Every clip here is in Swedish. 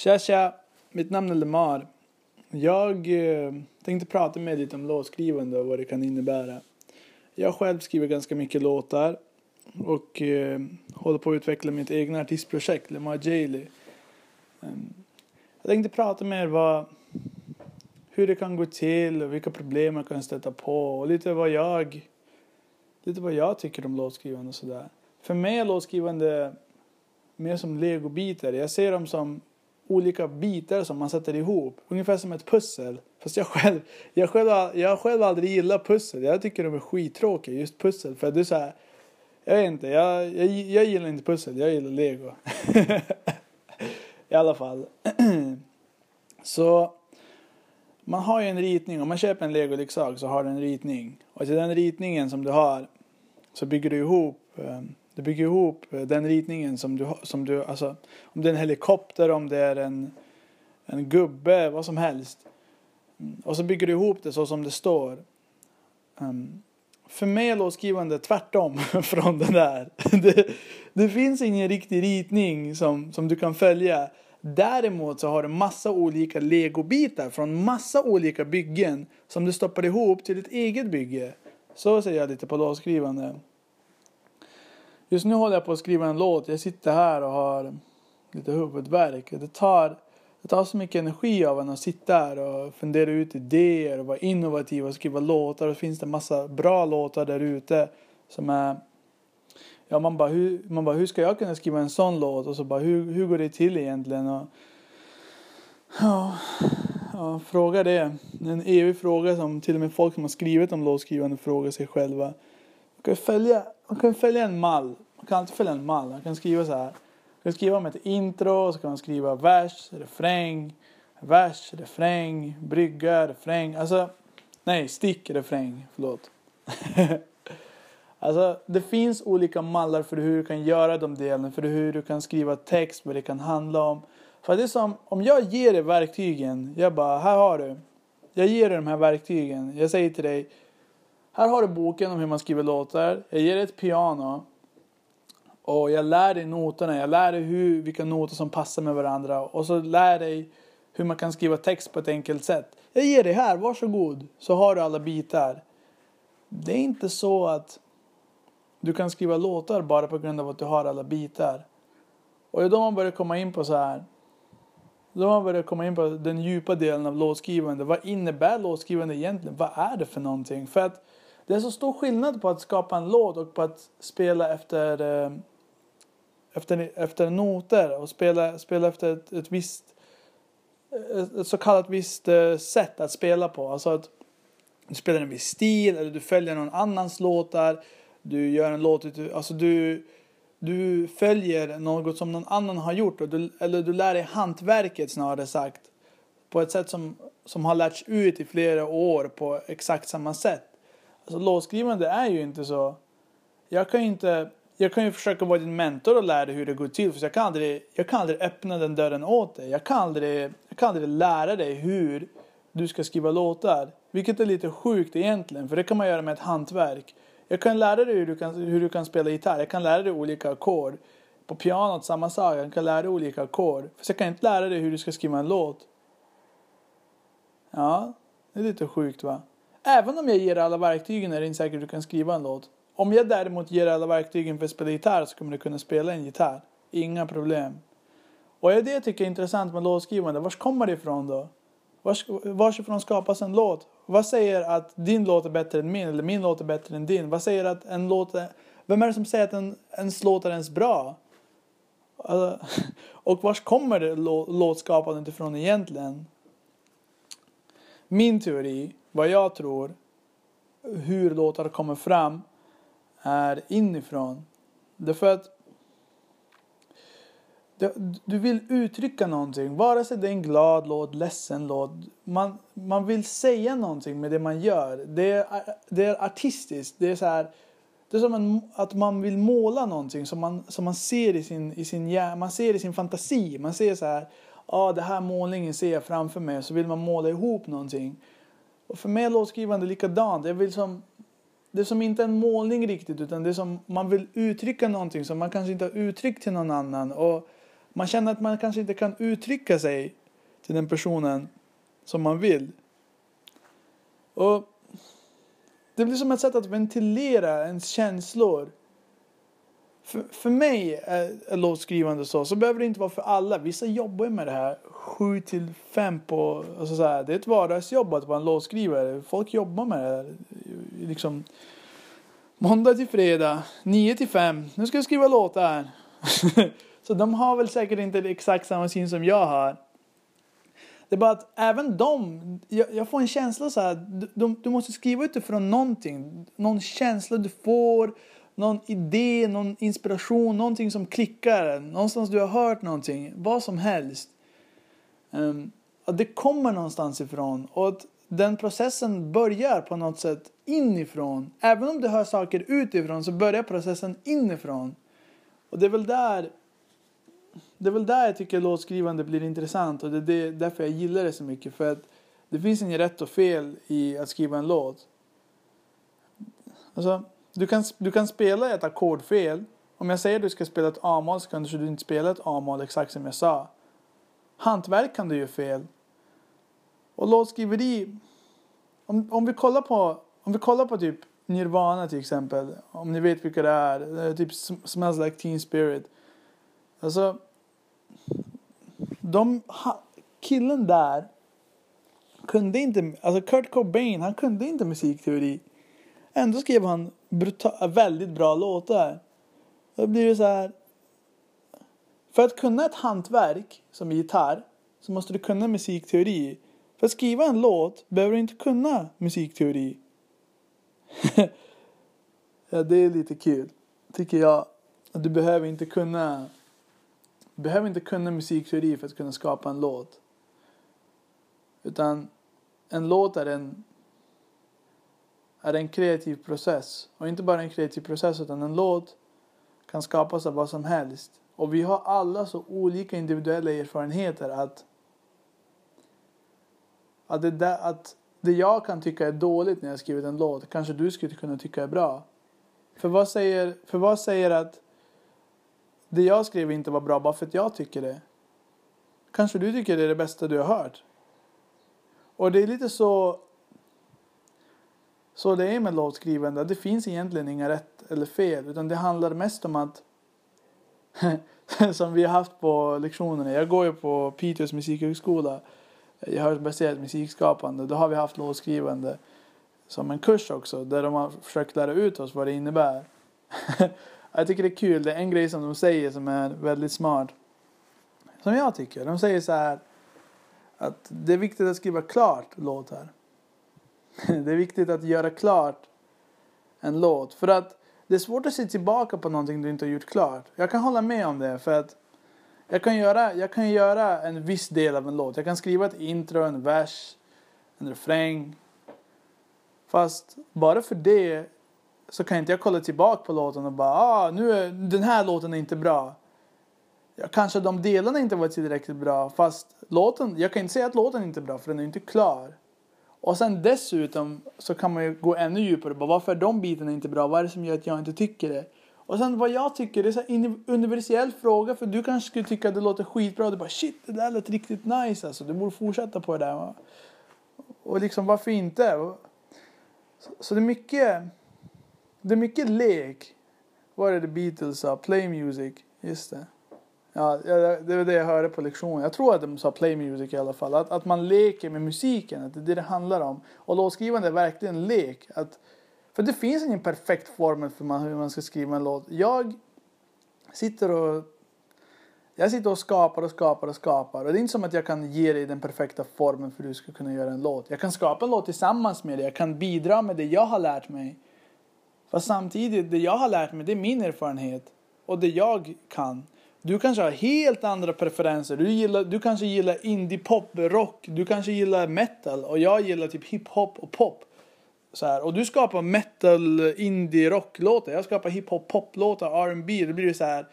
Tja tja, mitt namn är Lemar. Jag eh, tänkte prata med dig lite om låtskrivande och vad det kan innebära. Jag själv skriver ganska mycket låtar och eh, håller på att utveckla mitt egna artistprojekt, Lemar Jailey. Um, ehm, jag tänkte prata med er vad, hur det kan gå till och vilka problem man kan stöta på och lite vad jag, lite vad jag tycker om låtskrivande och sådär. För mig är låtskrivande mer som legobitar. Jag ser dem som olika bitar som man sätter ihop. Ungefär som ett pussel. Fast jag själv, jag själv, jag själv aldrig gillar pussel. Jag tycker de är skittråkiga, just pussel. För det är så här, jag vet inte, jag, jag, jag gillar inte pussel, jag gillar lego. I alla fall. så man har ju en ritning, om man köper en legoleksak så har du en ritning. Och till den ritningen som du har så bygger du ihop um, du bygger ihop eh, den ritningen som du, som du alltså om det är en helikopter, om det är en, en gubbe, vad som helst. Mm, och så bygger du ihop det så som det står. Um, för mig är låtskrivande tvärtom från det där. Det, det, finns ingen riktig ritning som, som du kan följa. Däremot så har du massa olika legobitar från massa olika byggen som du stoppar ihop till ett eget bygge. Så ser jag lite på låtskrivande. Just nu håller jag på att skriva en låt. Jag sitter här och har lite huvudvärk. Det tar, det tar så mycket energi av en att sitta här och fundera ut idéer och vara innovativ och skriva låtar. Och så finns det massa bra låtar där ute som är Ja, man bara, hur, man bara, hur ska jag kunna skriva en sån låt? Och så bara, hur, hur går det till egentligen? Och, ja, ja, fråga det. En evig fråga som till och med folk som har skrivit om låtskrivande frågar sig själva. Man kan följa, man kan följa en mall. Man kan alltid följa en mall. Man kan skriva så här. Man kan skriva med ett intro, så kan man skriva vers, refräng, vers, refräng, brygga, refräng. Alltså, nej, stick, refräng, förlåt. alltså, det finns olika mallar för hur du kan göra de delarna, för hur du kan skriva text, vad det kan handla om. För det är som, om jag ger dig verktygen, jag bara, här har du. Jag ger dig de här verktygen. Jag säger till dig, här har du boken om hur man skriver låtar. Jag ger dig ett piano. Och jag lär dig noterna. Jag lär dig hur, vilka noter som passar med varandra. Och så lär dig hur man kan skriva text på ett enkelt sätt. Jag ger dig här, varsågod. Så har du alla bitar. Det är inte så att du kan skriva låtar bara på grund av att du har alla bitar. Och då man börjar komma in på så här. Då man börjar komma in på den djupa delen av låtskrivande. Vad innebär låtskrivande egentligen? Vad är det för någonting? För att det är så stor skillnad på att skapa en låt och på att spela efter, eh, efter, efter noter och spela, spela efter ett, ett visst eh, ett så kallat visst eh, sätt att spela på. Alltså att du spelar en viss stil eller du följer någon annans låtar. Du gör en låt, alltså du, du följer något som någon annan har gjort. Och du, eller du lär dig hantverket snarare sagt. På ett sätt som, som har lärts ut i flera år på exakt samma sätt. Alltså låtskrivande är ju inte så. Jag kan ju inte. Jag kan ju försöka vara din mentor och lära dig hur det går till. För jag kan aldrig, jag kan aldrig öppna den dörren åt dig. Jag kan, aldrig, jag kan aldrig lära dig hur du ska skriva låtar. Vilket är lite sjukt egentligen. För det kan man göra med ett hantverk. Jag kan lära dig hur du kan, hur du kan spela gitarr. Jag kan lära dig olika ackord. På pianot samma sak. Jag kan lära dig olika ackord. För jag kan inte lära dig hur du ska skriva en låt. Ja, det är lite sjukt va? Även om jag ger alla verktygen är det inte säkert att du kan skriva en låt. Om jag däremot ger alla verktygen för att spela gitarr så kommer du kunna spela en gitarr. Inga problem. Och det jag tycker är intressant med låtskrivande, var kommer det ifrån då? Vars, varifrån skapas en låt? Vad säger att din låt är bättre än min eller min låt är bättre än din? Vad säger att en låt är... Vem är det som säger att en, ens låt är ens bra? Alltså, och var kommer det låtskapandet ifrån egentligen? Min teori vad jag tror, hur låtar kommer fram, är inifrån. Därför att du vill uttrycka någonting, vare sig det är en glad låt, ledsen låt. Man, man vill säga någonting med det man gör. Det är, det är artistiskt. Det är så här, det är som en, att man vill måla någonting som man, som man ser i sin, i sin, man ser i sin fantasi. Man ser så här, ja ah, det här målningen ser jag framför mig. Så vill man måla ihop någonting. Och för mig är låtskrivande likadant. Jag vill som, det är som inte en målning riktigt utan det är som man vill uttrycka någonting som man kanske inte har uttryckt till någon annan. Och man känner att man kanske inte kan uttrycka sig till den personen som man vill. Och det blir som ett sätt att ventilera ens känslor. För, för mig är, är låtskrivande så. Så behöver det inte vara för alla. Vissa jobbar med det här 7 till 5 på... Alltså så här, det är ett vardagsjobb att vara en låtskrivare. Folk jobbar med det här. Liksom, måndag till fredag, 9 till 5. Nu ska jag skriva låtar. så de har väl säkert inte exakt samma syn som jag har. Det är bara att även de, jag, jag får en känsla så här, du, du måste skriva utifrån någonting. Någon känsla du får, någon idé, någon inspiration, någonting som klickar. Någonstans du har hört någonting, vad som helst. Ehm, att det kommer någonstans ifrån och att den processen börjar på något sätt inifrån. Även om du hör saker utifrån så börjar processen inifrån. Och det är väl där det är väl där jag tycker låtskrivande blir intressant och det är därför jag gillar det så mycket. För att det finns inget rätt och fel i att skriva en låt. Alltså, du kan, du kan spela ett ackord fel. Om jag säger att du ska spela ett A-moll så kanske du inte spela ett A-moll exakt som jag sa hantverkande kan fel. Och låtskriveri. Om, om, vi kollar på, om vi kollar på typ Nirvana till exempel. Om ni vet vilka det är. Det är typ Smells Like Teen Spirit. Alltså de, killen där kunde inte, alltså Kurt Cobain, han kunde inte musikteori. Ändå skrev han brutal, väldigt bra låtar. Då blir det så här. För att kunna ett hantverk som gitarr så måste du kunna musikteori. För att skriva en låt behöver du inte kunna musikteori. ja, det är lite kul, tycker jag. Du behöver inte kunna du behöver inte kunna musikteori för att kunna skapa en låt. Utan en låt är en, är en kreativ process. Och inte bara en kreativ process utan en låt kan skapas av vad som helst. Och vi har alla så olika individuella erfarenheter att, att, det, där, att det jag kan tycka är dåligt när jag skrivit en låt kanske du skulle kunna tycka är bra. För vad säger, för vad säger att det jag skrev inte var bra bara för att jag tycker det. Kanske du tycker det är det bästa du har hört. Och det är lite så så det är med låtskrivande. Det finns egentligen inga rätt eller fel utan det handlar mest om att som vi har haft på lektionerna. Jag går ju på Piteås musikhögskola. Jag har baserat musikskapande. Då har vi haft låtskrivande som en kurs också där de har försökt lära ut oss vad det innebär. Jag tycker det är kul. Det är en grej som de säger som är väldigt smart. Som jag tycker. De säger så här. Att det är viktigt att skriva klart låtar. Det är viktigt att göra klart en låt. För att det är svårt att se tillbaka på någonting du inte har gjort klart. Jag kan hålla med om det. För att jag kan göra, jag kan göra en viss del av en låt. Jag kan skriva ett intro, en vers, en refräng. Fast bara för det så kan inte jag kolla tillbaka på låten och bara ah, nu är, den här låten är inte bra. Ja, kanske de delarna inte var tillräckligt bra fast låten, jag kan inte säga att låten inte är bra för den är inte klar. Och sen dessutom så kan man ju gå ännu djupare Bara, varför är de bitarna inte bra? Vad är det som gör att jag inte tycker det? Och sen vad jag tycker, det är en universell fråga för du kanske skulle tycka att det låter skitbra och du bara shit det där lät riktigt nice alltså. Du borde fortsätta på det där. Va? Och liksom varför inte? Så, så det är mycket det är mycket lek. Vad är det Beatles sa? Play music. Just det. Ja, det var det jag hörde på lektionen. Jag tror att de sa play music i alla fall. Att, att man leker med musiken. Att det är det det handlar om. Och låtskrivande är verkligen lek. Att, för det finns ingen perfekt formel för man, hur man ska skriva en låt. Jag sitter och jag sitter och skapar och skapar och skapar. Och det är inte som att jag kan ge dig den perfekta formen för hur du ska kunna göra en låt. Jag kan skapa en låt tillsammans med dig. Jag kan bidra med det jag har lärt mig. Fast samtidigt, det jag har lärt mig, det är min erfarenhet. Och det jag kan. Du kanske har helt andra preferenser. Du, gillar, du kanske gillar indie-pop, rock. Du kanske gillar metal. Och jag gillar typ hiphop och pop. Så här. Och du skapar metal, indie, rock-låtar. Jag skapar hiphop, pop-låtar, R&B. Det blir så här.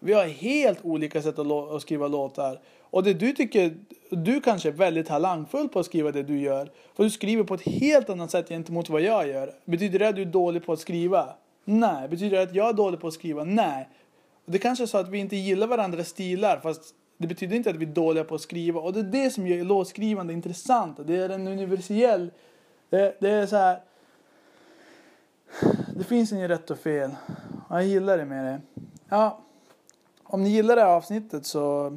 Vi har helt olika sätt att, att skriva låtar. Och det du tycker, du kanske är väldigt talangfull på att skriva det du gör. För du skriver på ett helt annat sätt gentemot vad jag gör. Betyder det att du är dålig på att skriva? Nej. Betyder det att jag är dålig på att skriva? Nej det kanske är så att vi inte gillar varandras stilar fast det betyder inte att vi är dåliga på att skriva. Och det är det som gör låtskrivande intressant. Det är en universell... Det, det är så här... Det finns inget rätt och fel. Jag gillar det med det. Ja, om ni gillar det här avsnittet så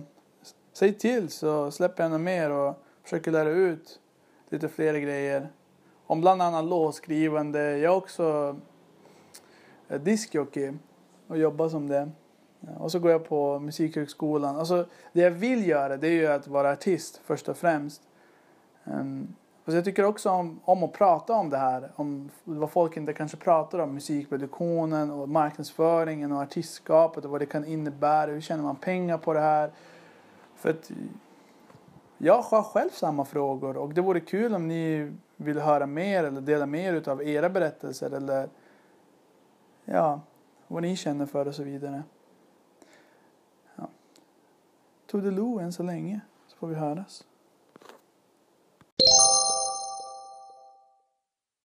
säg till så släpper jag ännu mer och försöker lära ut lite fler grejer. Om bland annat låtskrivande. Jag är också eh, diskjockey och jobbar som det. Och så går jag på Musikhögskolan. Alltså, det jag vill göra det är ju att vara artist först och främst. Ehm, um, och jag tycker också om, om att prata om det här. Om vad folk inte kanske pratar om. Musikproduktionen och marknadsföringen och artistskapet och vad det kan innebära. Hur tjänar man pengar på det här? För att jag har själv samma frågor och det vore kul om ni vill höra mer eller dela mer av era berättelser eller ja, vad ni känner för och så vidare. Ja. Toodaloo än så länge så får vi höras.